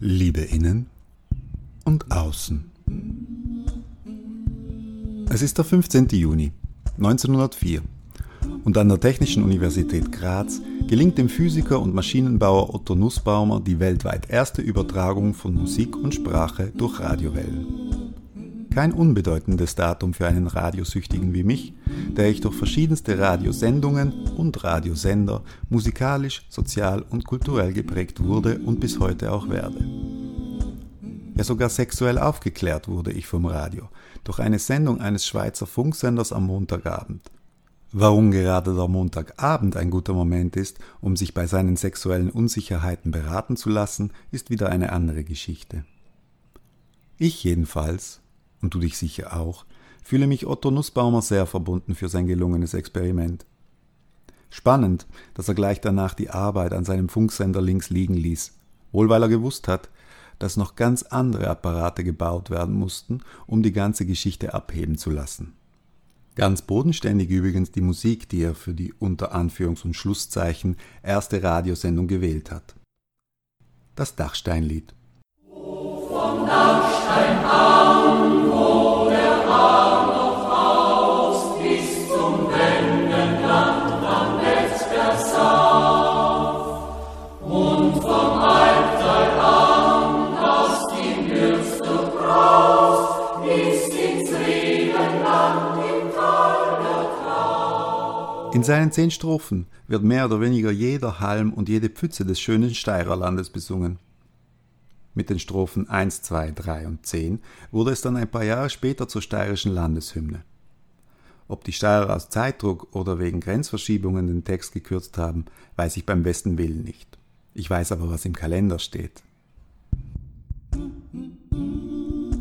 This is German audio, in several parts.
Liebe innen und außen. Es ist der 15. Juni 1904 und an der Technischen Universität Graz gelingt dem Physiker und Maschinenbauer Otto Nussbaumer die weltweit erste Übertragung von Musik und Sprache durch Radiowellen. Kein unbedeutendes Datum für einen Radiosüchtigen wie mich, der ich durch verschiedenste Radiosendungen und Radiosender musikalisch, sozial und kulturell geprägt wurde und bis heute auch werde. Ja, sogar sexuell aufgeklärt wurde ich vom Radio, durch eine Sendung eines Schweizer Funksenders am Montagabend. Warum gerade der Montagabend ein guter Moment ist, um sich bei seinen sexuellen Unsicherheiten beraten zu lassen, ist wieder eine andere Geschichte. Ich jedenfalls und du dich sicher auch, fühle mich Otto Nussbaumer sehr verbunden für sein gelungenes Experiment. Spannend, dass er gleich danach die Arbeit an seinem Funksender links liegen ließ, wohl weil er gewusst hat, dass noch ganz andere Apparate gebaut werden mussten, um die ganze Geschichte abheben zu lassen. Ganz bodenständig übrigens die Musik, die er für die unter Anführungs- und Schlusszeichen erste Radiosendung gewählt hat. Das Dachsteinlied. Vom Dachstein an In seinen zehn Strophen wird mehr oder weniger jeder Halm und jede Pfütze des schönen Steirerlandes besungen. Mit den Strophen 1, 2, 3 und 10 wurde es dann ein paar Jahre später zur steirischen Landeshymne. Ob die Steirer aus Zeitdruck oder wegen Grenzverschiebungen den Text gekürzt haben, weiß ich beim besten Willen nicht. Ich weiß aber, was im Kalender steht.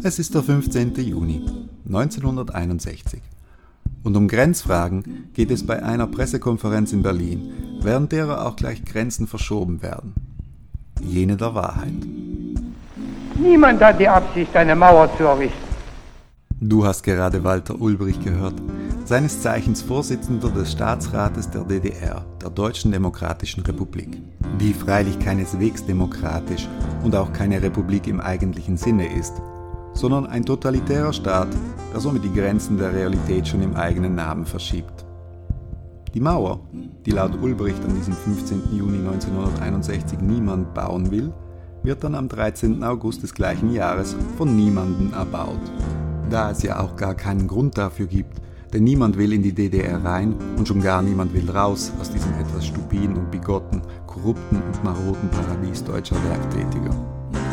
Es ist der 15. Juni 1961 und um Grenzfragen geht es bei einer Pressekonferenz in Berlin, während derer auch gleich Grenzen verschoben werden. Jene der Wahrheit. Niemand hat die Absicht, eine Mauer zu errichten. Du hast gerade Walter Ulbricht gehört, seines Zeichens Vorsitzender des Staatsrates der DDR, der Deutschen Demokratischen Republik, die freilich keineswegs demokratisch und auch keine Republik im eigentlichen Sinne ist, sondern ein totalitärer Staat, der somit die Grenzen der Realität schon im eigenen Namen verschiebt. Die Mauer, die laut Ulbricht an diesem 15. Juni 1961 niemand bauen will, wird dann am 13. August des gleichen Jahres von niemandem erbaut. Da es ja auch gar keinen Grund dafür gibt, denn niemand will in die DDR rein und schon gar niemand will raus aus diesem etwas stupiden und bigotten, korrupten und maroden Paradies deutscher Werktätiger.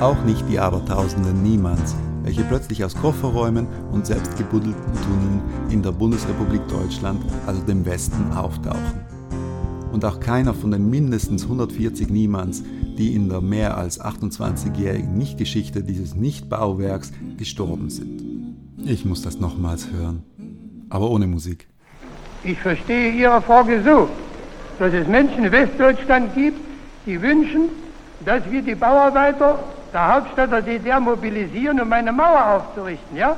Auch nicht die Abertausenden Niemands, welche plötzlich aus Kofferräumen und selbstgebuddelten Tunneln in der Bundesrepublik Deutschland, also dem Westen, auftauchen. Und auch keiner von den mindestens 140 Niemands, die in der mehr als 28-jährigen Nichtgeschichte dieses Nichtbauwerks gestorben sind. Ich muss das nochmals hören, aber ohne Musik. Ich verstehe Ihre Frage so, dass es Menschen in Westdeutschland gibt, die wünschen, dass wir die Bauarbeiter der Hauptstadt der DDR mobilisieren, um eine Mauer aufzurichten, ja?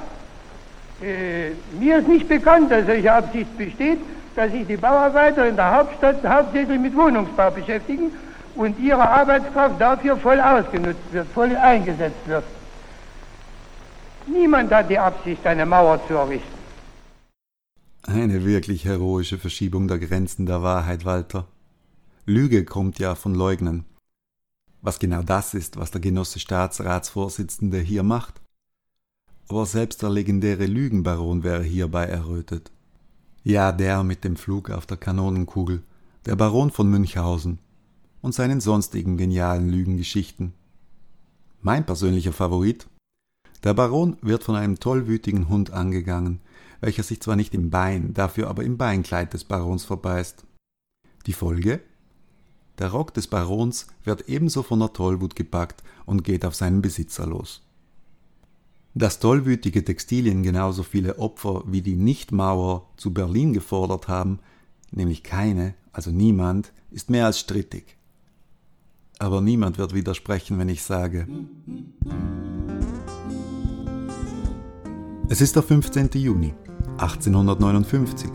Äh, mir ist nicht bekannt, dass solche Absicht besteht, dass sich die Bauarbeiter in der Hauptstadt hauptsächlich mit Wohnungsbau beschäftigen und ihre Arbeitskraft dafür voll ausgenutzt wird, voll eingesetzt wird. Niemand hat die Absicht, eine Mauer zu errichten. Eine wirklich heroische Verschiebung der Grenzen der Wahrheit, Walter. Lüge kommt ja von Leugnen was genau das ist, was der Genosse Staatsratsvorsitzende hier macht. Aber selbst der legendäre Lügenbaron wäre hierbei errötet. Ja, der mit dem Flug auf der Kanonenkugel, der Baron von Münchhausen und seinen sonstigen genialen Lügengeschichten. Mein persönlicher Favorit? Der Baron wird von einem tollwütigen Hund angegangen, welcher sich zwar nicht im Bein, dafür aber im Beinkleid des Barons verbeißt. Die Folge? Der Rock des Barons wird ebenso von der Tollwut gepackt und geht auf seinen Besitzer los. Dass tollwütige Textilien genauso viele Opfer wie die Nichtmauer zu Berlin gefordert haben, nämlich keine, also niemand, ist mehr als strittig. Aber niemand wird widersprechen, wenn ich sage, es ist der 15. Juni 1859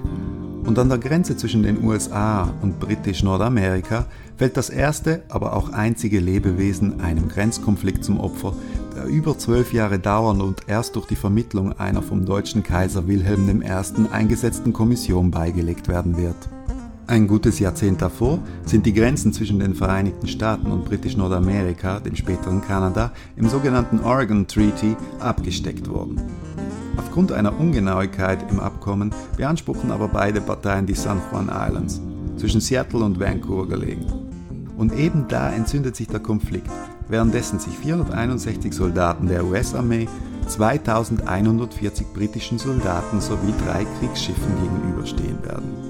Und an der Grenze zwischen den USA und britisch Nordamerika fällt das erste, aber auch einzige Lebewesen einem Grenzkonflikt zum Opfer, der über zwölf Jahre dauern und erst durch die Vermittlung einer vom deutschen Kaiser Wilhelm I. eingesetzten Kommission beigelegt werden wird. Ein gutes Jahrzehnt davor sind die Grenzen zwischen den Vereinigten Staaten und britisch-Nordamerika, dem späteren Kanada, im sogenannten Oregon Treaty abgesteckt worden. Aufgrund einer Ungenauigkeit im Abkommen beanspruchen aber beide Parteien die San Juan Islands, zwischen Seattle und Vancouver gelegen. Und eben da entzündet sich der Konflikt, währenddessen sich 461 Soldaten der US-Armee 2140 britischen Soldaten sowie drei Kriegsschiffen gegenüberstehen werden.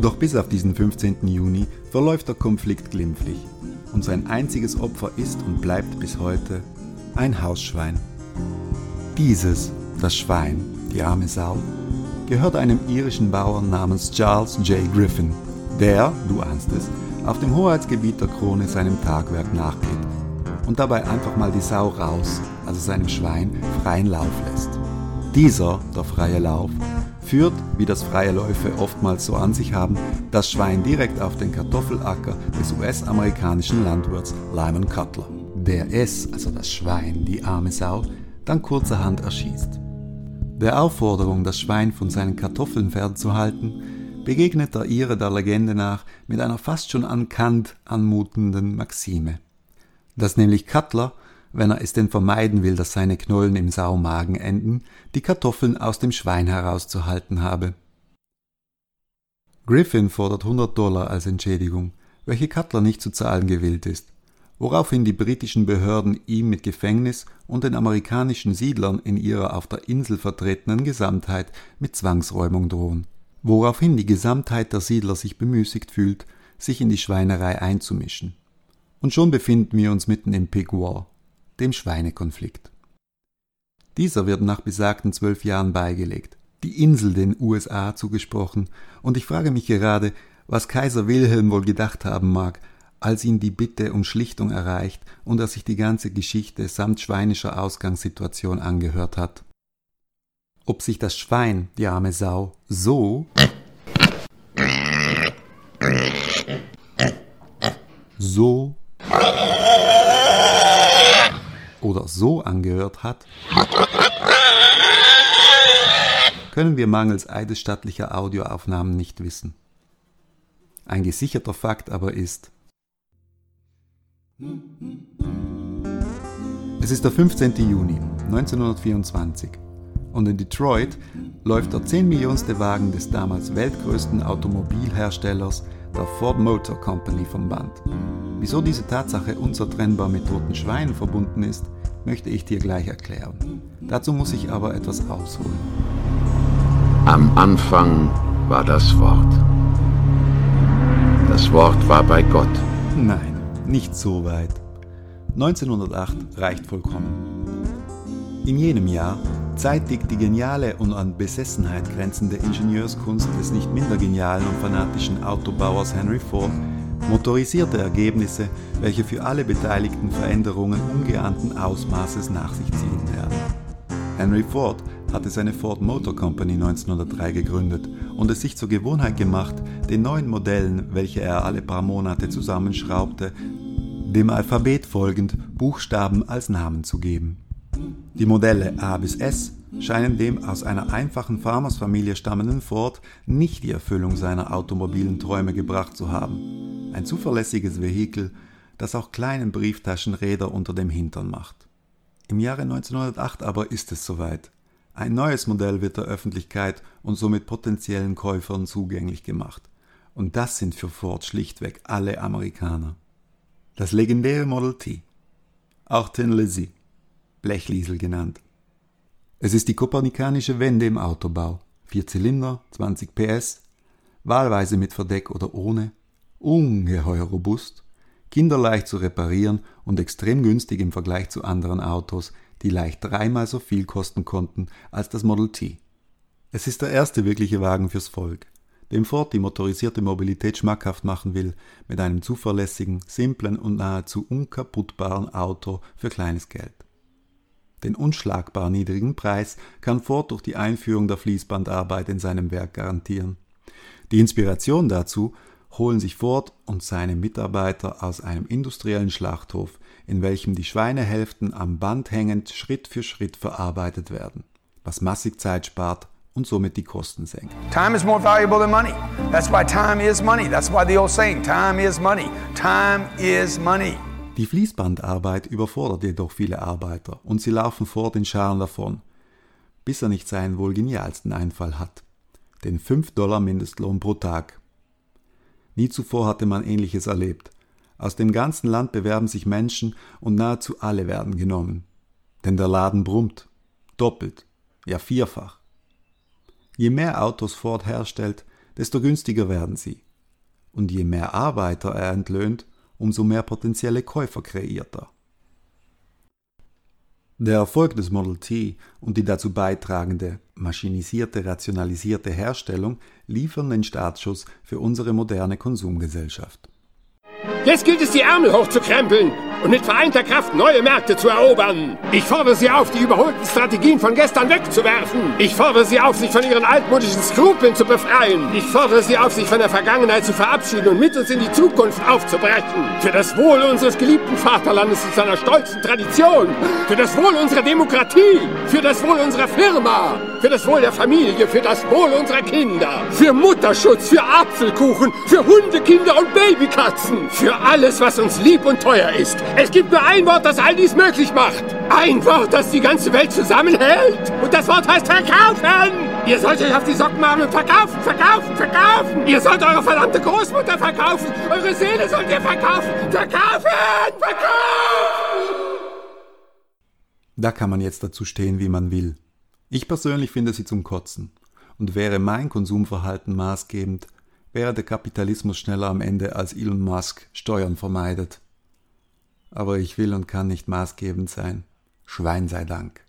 Doch bis auf diesen 15. Juni verläuft der Konflikt glimpflich und sein einziges Opfer ist und bleibt bis heute ein Hausschwein. Dieses das Schwein, die arme Sau, gehört einem irischen Bauern namens Charles J. Griffin, der, du ahnst es, auf dem Hoheitsgebiet der Krone seinem Tagwerk nachgeht und dabei einfach mal die Sau raus, also seinem Schwein, freien Lauf lässt. Dieser, der freie Lauf, führt, wie das freie Läufe oftmals so an sich haben, das Schwein direkt auf den Kartoffelacker des US-amerikanischen Landwirts Lyman Cutler, der es, also das Schwein, die arme Sau, dann kurzerhand erschießt. Der Aufforderung, das Schwein von seinen Kartoffeln fernzuhalten, begegnet der Ire der Legende nach mit einer fast schon an Kant anmutenden Maxime. Dass nämlich Cutler, wenn er es denn vermeiden will, dass seine Knollen im Saumagen enden, die Kartoffeln aus dem Schwein herauszuhalten habe. Griffin fordert 100 Dollar als Entschädigung, welche Cutler nicht zu zahlen gewillt ist woraufhin die britischen Behörden ihm mit Gefängnis und den amerikanischen Siedlern in ihrer auf der Insel vertretenen Gesamtheit mit Zwangsräumung drohen, woraufhin die Gesamtheit der Siedler sich bemüßigt fühlt, sich in die Schweinerei einzumischen. Und schon befinden wir uns mitten im Pig War, dem Schweinekonflikt. Dieser wird nach besagten zwölf Jahren beigelegt, die Insel den USA zugesprochen, und ich frage mich gerade, was Kaiser Wilhelm wohl gedacht haben mag, als ihn die Bitte um Schlichtung erreicht und er sich die ganze Geschichte samt schweinischer Ausgangssituation angehört hat. Ob sich das Schwein, die arme Sau, so so oder so angehört hat, können wir mangels eidesstattlicher Audioaufnahmen nicht wissen. Ein gesicherter Fakt aber ist, es ist der 15. Juni 1924 und in Detroit läuft der 10 Millionste Wagen des damals weltgrößten Automobilherstellers, der Ford Motor Company, vom Band. Wieso diese Tatsache unzertrennbar mit toten Schweinen verbunden ist, möchte ich dir gleich erklären. Dazu muss ich aber etwas ausholen. Am Anfang war das Wort. Das Wort war bei Gott. Nein nicht so weit. 1908 reicht vollkommen. In jenem Jahr zeitigt die geniale und an Besessenheit grenzende Ingenieurskunst des nicht minder genialen und fanatischen Autobauers Henry Ford motorisierte Ergebnisse, welche für alle Beteiligten Veränderungen ungeahnten Ausmaßes nach sich ziehen werden. Henry Ford hatte seine Ford Motor Company 1903 gegründet und es sich zur Gewohnheit gemacht, den neuen Modellen, welche er alle paar Monate zusammenschraubte, dem Alphabet folgend Buchstaben als Namen zu geben. Die Modelle A bis S scheinen dem aus einer einfachen Farmersfamilie stammenden Ford nicht die Erfüllung seiner automobilen Träume gebracht zu haben. Ein zuverlässiges Vehikel, das auch kleinen Brieftaschen Räder unter dem Hintern macht. Im Jahre 1908 aber ist es soweit. Ein neues Modell wird der Öffentlichkeit und somit potenziellen Käufern zugänglich gemacht. Und das sind für Ford schlichtweg alle Amerikaner. Das legendäre Model T, auch Tin Lizzy, Blechliesel genannt. Es ist die kopernikanische Wende im Autobau. Vier Zylinder, 20 PS, wahlweise mit Verdeck oder ohne, ungeheuer robust, kinderleicht zu reparieren und extrem günstig im Vergleich zu anderen Autos, die leicht dreimal so viel kosten konnten als das Model T. Es ist der erste wirkliche Wagen fürs Volk dem Ford die motorisierte Mobilität schmackhaft machen will, mit einem zuverlässigen, simplen und nahezu unkaputtbaren Auto für kleines Geld. Den unschlagbar niedrigen Preis kann Ford durch die Einführung der Fließbandarbeit in seinem Werk garantieren. Die Inspiration dazu holen sich Ford und seine Mitarbeiter aus einem industriellen Schlachthof, in welchem die Schweinehälften am Band hängend Schritt für Schritt verarbeitet werden, was massig Zeit spart und somit die Kosten senkt. Time is more valuable than money. That's why time is money. That's why the old saying, time is money. Time is money. Die Fließbandarbeit überfordert jedoch viele Arbeiter und sie laufen vor den Scharen davon, bis er nicht seinen wohl genialsten Einfall hat. Den 5 Dollar Mindestlohn pro Tag. Nie zuvor hatte man ähnliches erlebt. Aus dem ganzen Land bewerben sich Menschen und nahezu alle werden genommen. Denn der Laden brummt. Doppelt. Ja vierfach. Je mehr Autos Ford herstellt, desto günstiger werden sie. Und je mehr Arbeiter er entlöhnt, umso mehr potenzielle Käufer kreiert er. Der Erfolg des Model T und die dazu beitragende maschinisierte, rationalisierte Herstellung liefern den Startschuss für unsere moderne Konsumgesellschaft. Jetzt gilt es, die Ärmel hochzukrempeln und mit vereinter Kraft neue Märkte zu erobern. Ich fordere Sie auf, die überholten Strategien von gestern wegzuwerfen. Ich fordere Sie auf, sich von Ihren altmodischen Skrupeln zu befreien. Ich fordere Sie auf, sich von der Vergangenheit zu verabschieden und mit uns in die Zukunft aufzubrechen. Für das Wohl unseres geliebten Vaterlandes und seiner stolzen Tradition. Für das Wohl unserer Demokratie. Für das Wohl unserer Firma. Für das Wohl der Familie. Für das Wohl unserer Kinder. Für Mutterschutz. Für Apfelkuchen. Für Hundekinder und Babykatzen. Für alles, was uns lieb und teuer ist. Es gibt nur ein Wort, das all dies möglich macht. Ein Wort, das die ganze Welt zusammenhält. Und das Wort heißt verkaufen. Ihr sollt euch auf die Socken machen und verkaufen, verkaufen, verkaufen. Ihr sollt eure verdammte Großmutter verkaufen. Eure Seele sollt ihr verkaufen. Verkaufen, verkaufen. Da kann man jetzt dazu stehen, wie man will. Ich persönlich finde sie zum Kotzen. Und wäre mein Konsumverhalten maßgebend, wäre der Kapitalismus schneller am Ende als Elon Musk Steuern vermeidet. Aber ich will und kann nicht maßgebend sein. Schwein sei Dank.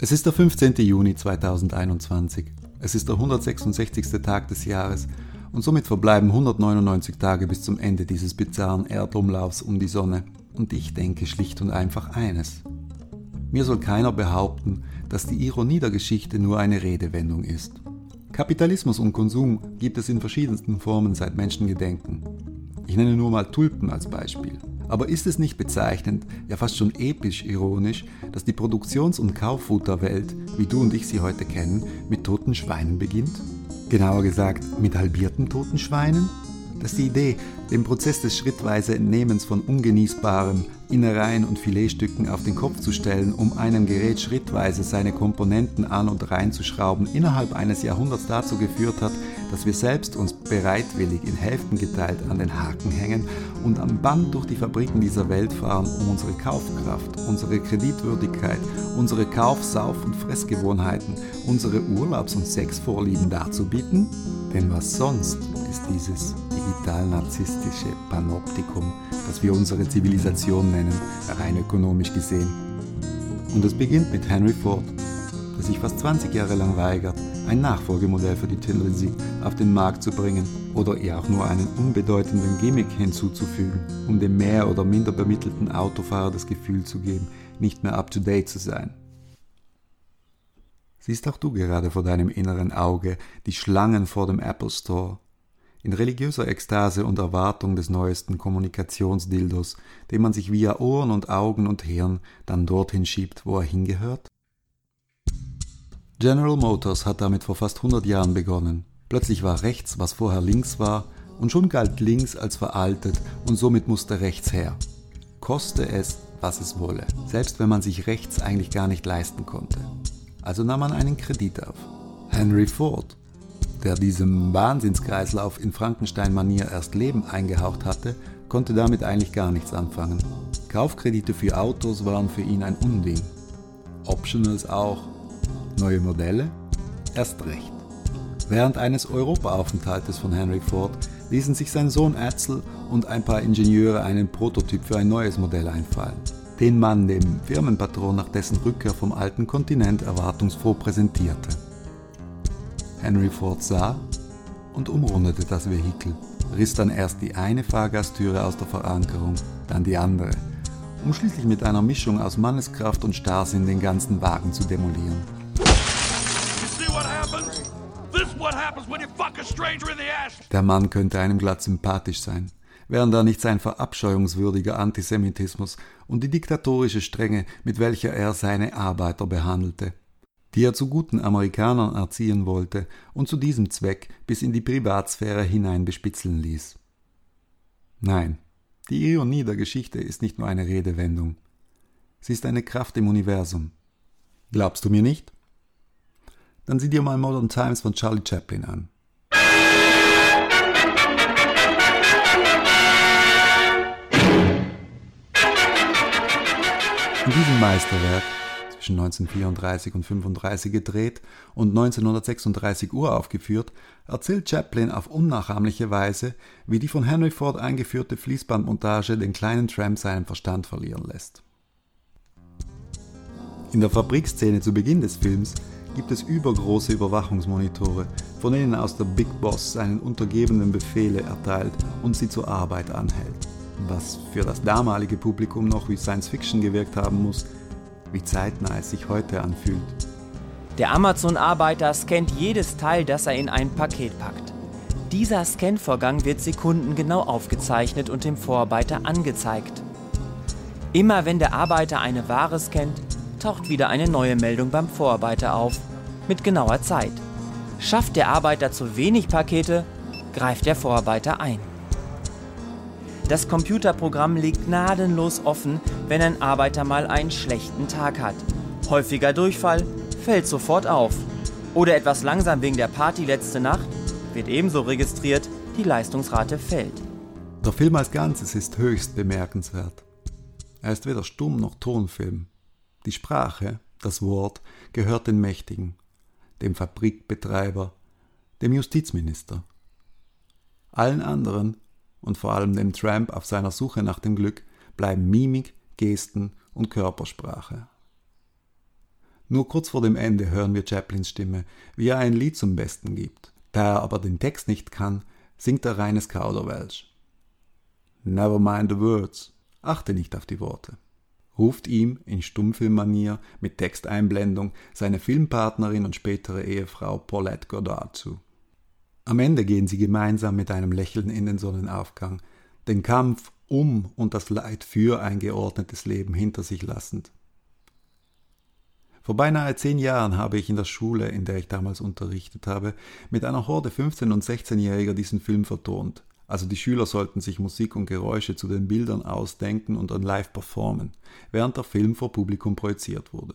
Es ist der 15. Juni 2021. Es ist der 166. Tag des Jahres und somit verbleiben 199 Tage bis zum Ende dieses bizarren Erdumlaufs um die Sonne. Und ich denke schlicht und einfach eines. Mir soll keiner behaupten, dass die Ironie der Geschichte nur eine Redewendung ist. Kapitalismus und Konsum gibt es in verschiedensten Formen seit Menschengedenken. Ich nenne nur mal Tulpen als Beispiel. Aber ist es nicht bezeichnend, ja fast schon episch ironisch, dass die Produktions- und Kauffutterwelt, wie du und ich sie heute kennen, mit toten Schweinen beginnt? Genauer gesagt, mit halbierten toten Schweinen? Dass die Idee, den Prozess des schrittweise Entnehmens von ungenießbarem Innereien und Filetstücken auf den Kopf zu stellen, um einem Gerät schrittweise seine Komponenten an und reinzuschrauben, innerhalb eines Jahrhunderts dazu geführt hat, dass wir selbst uns bereitwillig in Hälften geteilt an den Haken hängen und am Band durch die Fabriken dieser Welt fahren, um unsere Kaufkraft, unsere Kreditwürdigkeit, unsere Kauf-, Sauf- und Fressgewohnheiten, unsere Urlaubs- und Sexvorlieben darzubieten? Denn was sonst ist dieses digital-narzisstische Panoptikum, das wir unsere Zivilisation nennen, rein ökonomisch gesehen. Und es beginnt mit Henry Ford, der sich fast 20 Jahre lang weigert, ein Nachfolgemodell für die Tennessee auf den Markt zu bringen oder ihr auch nur einen unbedeutenden Gimmick hinzuzufügen, um dem mehr oder minder bemittelten Autofahrer das Gefühl zu geben, nicht mehr up-to-date zu sein. Siehst auch du gerade vor deinem inneren Auge die Schlangen vor dem Apple Store, in religiöser Ekstase und Erwartung des neuesten Kommunikationsdildos, den man sich via Ohren und Augen und Hirn dann dorthin schiebt, wo er hingehört? General Motors hat damit vor fast 100 Jahren begonnen. Plötzlich war rechts, was vorher links war, und schon galt links als veraltet und somit musste rechts her. Koste es, was es wolle, selbst wenn man sich rechts eigentlich gar nicht leisten konnte. Also nahm man einen Kredit auf. Henry Ford, der diesem Wahnsinnskreislauf in Frankenstein-Manier erst Leben eingehaucht hatte, konnte damit eigentlich gar nichts anfangen. Kaufkredite für Autos waren für ihn ein Unding. Optionals auch. Neue Modelle? Erst recht. Während eines Europaaufenthaltes von Henry Ford ließen sich sein Sohn Edsel und ein paar Ingenieure einen Prototyp für ein neues Modell einfallen. Den man dem Firmenpatron nach dessen Rückkehr vom alten Kontinent erwartungsfroh präsentierte. Henry Ford sah, und umrundete das Vehikel, riss dann erst die eine Fahrgasttüre aus der Verankerung, dann die andere, um schließlich mit einer Mischung aus Manneskraft und Starrsinn den ganzen Wagen zu demolieren. Der Mann könnte einem glatt sympathisch sein, wären da nicht sein verabscheuungswürdiger Antisemitismus und die diktatorische Strenge, mit welcher er seine Arbeiter behandelte, die er zu guten Amerikanern erziehen wollte und zu diesem Zweck bis in die Privatsphäre hinein bespitzeln ließ. Nein, die Ironie der Geschichte ist nicht nur eine Redewendung. Sie ist eine Kraft im Universum. Glaubst du mir nicht? Dann sieh dir mal Modern Times von Charlie Chaplin an. In diesem Meisterwerk, zwischen 1934 und 1935 gedreht und 1936 uraufgeführt, erzählt Chaplin auf unnachahmliche Weise, wie die von Henry Ford eingeführte Fließbandmontage den kleinen Tramp seinen Verstand verlieren lässt. In der Fabrikszene zu Beginn des Films gibt es übergroße Überwachungsmonitore, von denen aus der Big Boss seinen Untergebenen Befehle erteilt und sie zur Arbeit anhält was für das damalige Publikum noch wie Science Fiction gewirkt haben muss, wie zeitnah es sich heute anfühlt. Der Amazon-Arbeiter scannt jedes Teil, das er in ein Paket packt. Dieser Scanvorgang wird sekundengenau aufgezeichnet und dem Vorarbeiter angezeigt. Immer wenn der Arbeiter eine Ware scannt, taucht wieder eine neue Meldung beim Vorarbeiter auf, mit genauer Zeit. Schafft der Arbeiter zu wenig Pakete, greift der Vorarbeiter ein. Das Computerprogramm liegt gnadenlos offen, wenn ein Arbeiter mal einen schlechten Tag hat. Häufiger Durchfall fällt sofort auf. Oder etwas langsam wegen der Party letzte Nacht wird ebenso registriert, die Leistungsrate fällt. Der Film als Ganzes ist höchst bemerkenswert. Er ist weder Stumm noch Tonfilm. Die Sprache, das Wort, gehört den Mächtigen, dem Fabrikbetreiber, dem Justizminister. Allen anderen und vor allem dem Tramp auf seiner Suche nach dem Glück bleiben Mimik, Gesten und Körpersprache. Nur kurz vor dem Ende hören wir Chaplins Stimme, wie er ein Lied zum Besten gibt. Da er aber den Text nicht kann, singt er reines Kauderwelsch. Never mind the words, achte nicht auf die Worte. Ruft ihm in Stummfilmmanier mit Texteinblendung seine Filmpartnerin und spätere Ehefrau Paulette Goddard zu. Am Ende gehen sie gemeinsam mit einem Lächeln in den Sonnenaufgang, den Kampf um und das Leid für ein geordnetes Leben hinter sich lassend. Vor beinahe zehn Jahren habe ich in der Schule, in der ich damals unterrichtet habe, mit einer Horde 15- und 16-Jähriger diesen Film vertont. Also die Schüler sollten sich Musik und Geräusche zu den Bildern ausdenken und dann live performen, während der Film vor Publikum projiziert wurde.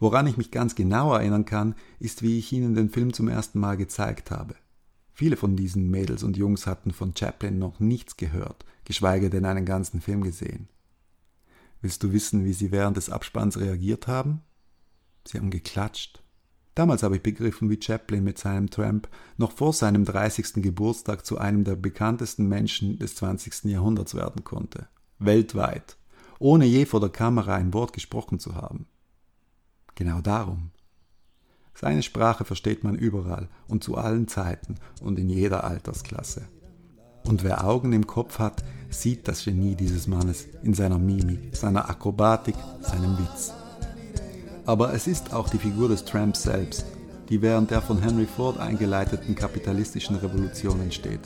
Woran ich mich ganz genau erinnern kann, ist, wie ich ihnen den Film zum ersten Mal gezeigt habe. Viele von diesen Mädels und Jungs hatten von Chaplin noch nichts gehört, geschweige denn einen ganzen Film gesehen. Willst du wissen, wie sie während des Abspanns reagiert haben? Sie haben geklatscht. Damals habe ich begriffen, wie Chaplin mit seinem Tramp noch vor seinem 30. Geburtstag zu einem der bekanntesten Menschen des 20. Jahrhunderts werden konnte. Weltweit. Ohne je vor der Kamera ein Wort gesprochen zu haben. Genau darum. Seine Sprache versteht man überall und zu allen Zeiten und in jeder Altersklasse. Und wer Augen im Kopf hat, sieht das Genie dieses Mannes in seiner Mimik, seiner Akrobatik, seinem Witz. Aber es ist auch die Figur des Tramps selbst, die während der von Henry Ford eingeleiteten kapitalistischen Revolution entsteht.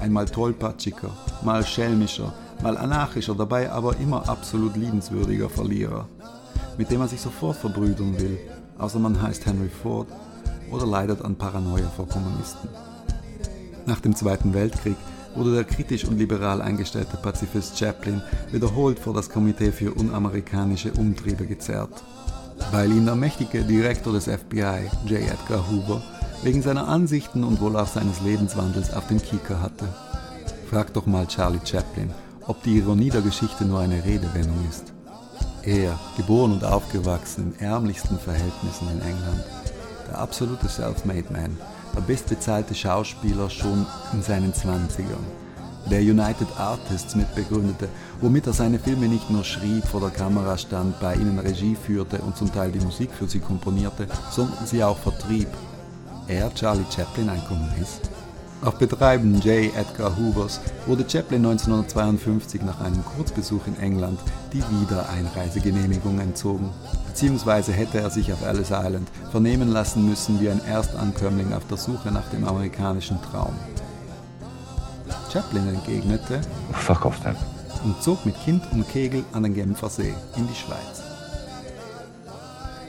Einmal tollpatschiger, mal schelmischer, mal anarchischer, dabei aber immer absolut liebenswürdiger Verlierer mit dem man sich sofort verbrüdern will, außer man heißt Henry Ford oder leidet an Paranoia vor Kommunisten. Nach dem Zweiten Weltkrieg wurde der kritisch und liberal eingestellte Pazifist Chaplin wiederholt vor das Komitee für unamerikanische Umtriebe gezerrt, weil ihn der mächtige Direktor des FBI, J. Edgar Hoover, wegen seiner Ansichten und wohl auch seines Lebenswandels auf dem Kieker hatte. Frag doch mal Charlie Chaplin, ob die Ironie der Geschichte nur eine Redewendung ist. Er, geboren und aufgewachsen in ärmlichsten Verhältnissen in England, der absolute Self-Made Man, der bestbezahlte Schauspieler schon in seinen Zwanzigern, der United Artists mitbegründete, womit er seine Filme nicht nur schrieb, vor der Kamera stand, bei ihnen Regie führte und zum Teil die Musik für sie komponierte, sondern sie auch vertrieb. er, Charlie Chaplin, ein Kommunist? Auf Betreiben J. Edgar Hoovers wurde Chaplin 1952 nach einem Kurzbesuch in England die Wiedereinreisegenehmigung entzogen, beziehungsweise hätte er sich auf Ellis Island vernehmen lassen müssen wie ein Erstankömmling auf der Suche nach dem amerikanischen Traum. Chaplin entgegnete, Fuck off then. und zog mit Kind und Kegel an den Genfer See in die Schweiz.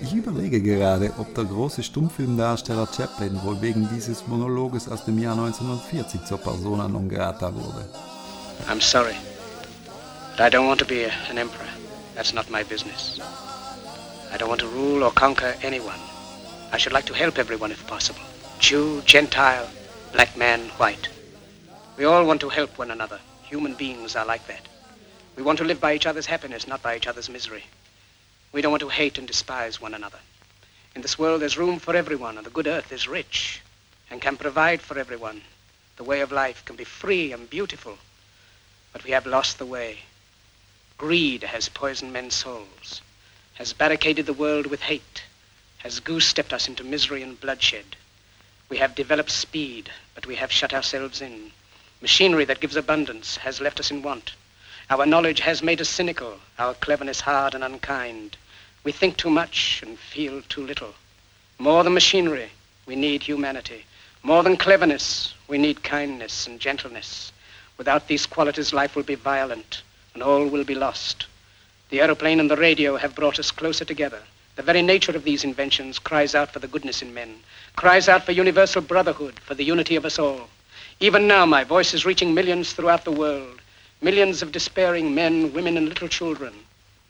Ich überlege gerade, ob der große Stummfilmdarsteller Chaplin wohl wegen dieses Monologes aus dem Jahr 1940 zur Persona non grata wurde. I'm sorry. But I don't want to be an emperor. That's not my business. I don't want to rule or conquer anyone. I should like to help everyone if possible. Jew, Gentile, black man, white. We all want to help one another. Human beings are like that. We want to live by each other's happiness, not by each other's misery. We don't want to hate and despise one another. In this world, there's room for everyone, and the good earth is rich and can provide for everyone. The way of life can be free and beautiful, but we have lost the way. Greed has poisoned men's souls, has barricaded the world with hate, has goose-stepped us into misery and bloodshed. We have developed speed, but we have shut ourselves in. Machinery that gives abundance has left us in want. Our knowledge has made us cynical, our cleverness hard and unkind. We think too much and feel too little. More than machinery, we need humanity. More than cleverness, we need kindness and gentleness. Without these qualities, life will be violent and all will be lost. The aeroplane and the radio have brought us closer together. The very nature of these inventions cries out for the goodness in men, cries out for universal brotherhood, for the unity of us all. Even now, my voice is reaching millions throughout the world. Millions of despairing men, women, and little children,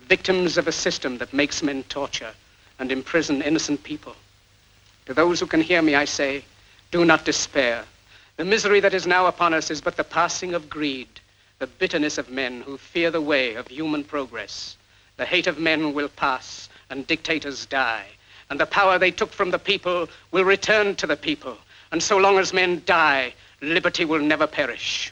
victims of a system that makes men torture and imprison innocent people. To those who can hear me, I say, do not despair. The misery that is now upon us is but the passing of greed, the bitterness of men who fear the way of human progress. The hate of men will pass, and dictators die, and the power they took from the people will return to the people. And so long as men die, liberty will never perish.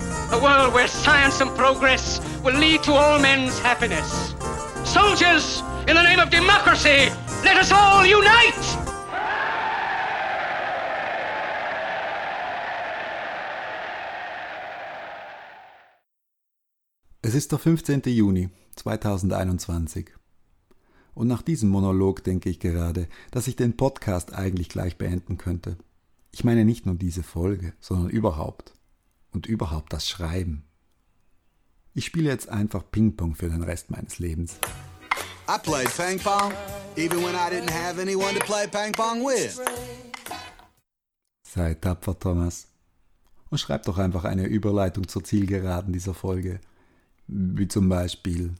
a world where science and progress will lead to all men's happiness. Soldiers, in the name of democracy, let us all unite! Es ist der 15. Juni 2021. Und nach diesem Monolog denke ich gerade, dass ich den Podcast eigentlich gleich beenden könnte. Ich meine nicht nur diese Folge, sondern überhaupt. Und überhaupt das Schreiben. Ich spiele jetzt einfach Ping-Pong für den Rest meines Lebens. I played ping pong, even when I didn't have anyone to play ping pong with. Sei tapfer, Thomas. Und schreib doch einfach eine Überleitung zur Zielgeraden dieser Folge. Wie zum Beispiel,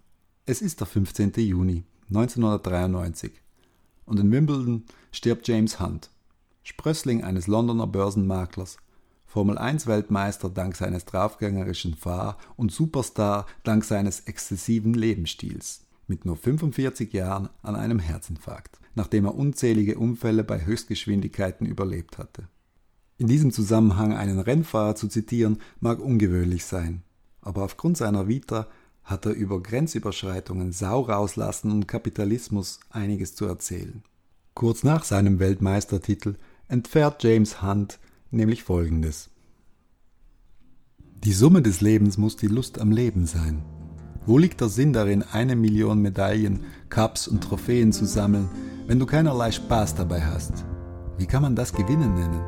es ist der 15. Juni 1993 und in Wimbledon stirbt James Hunt, Sprössling eines Londoner Börsenmaklers, Formel 1 Weltmeister dank seines draufgängerischen Fahr- und Superstar dank seines exzessiven Lebensstils, mit nur 45 Jahren an einem Herzinfarkt, nachdem er unzählige Unfälle bei Höchstgeschwindigkeiten überlebt hatte. In diesem Zusammenhang einen Rennfahrer zu zitieren, mag ungewöhnlich sein, aber aufgrund seiner Vita hat er über Grenzüberschreitungen, Sau rauslassen und Kapitalismus einiges zu erzählen. Kurz nach seinem Weltmeistertitel entfährt James Hunt nämlich Folgendes. Die Summe des Lebens muss die Lust am Leben sein. Wo liegt der Sinn darin, eine Million Medaillen, Cups und Trophäen zu sammeln, wenn du keinerlei Spaß dabei hast? Wie kann man das Gewinnen nennen?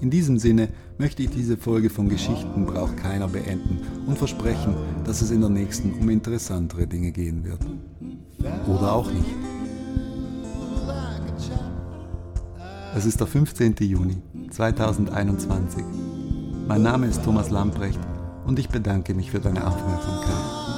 In diesem Sinne möchte ich diese Folge von Geschichten braucht keiner beenden und versprechen, dass es in der nächsten um interessantere Dinge gehen wird. Oder auch nicht. Es ist der 15. Juni 2021. Mein Name ist Thomas Lamprecht und ich bedanke mich für deine Aufmerksamkeit.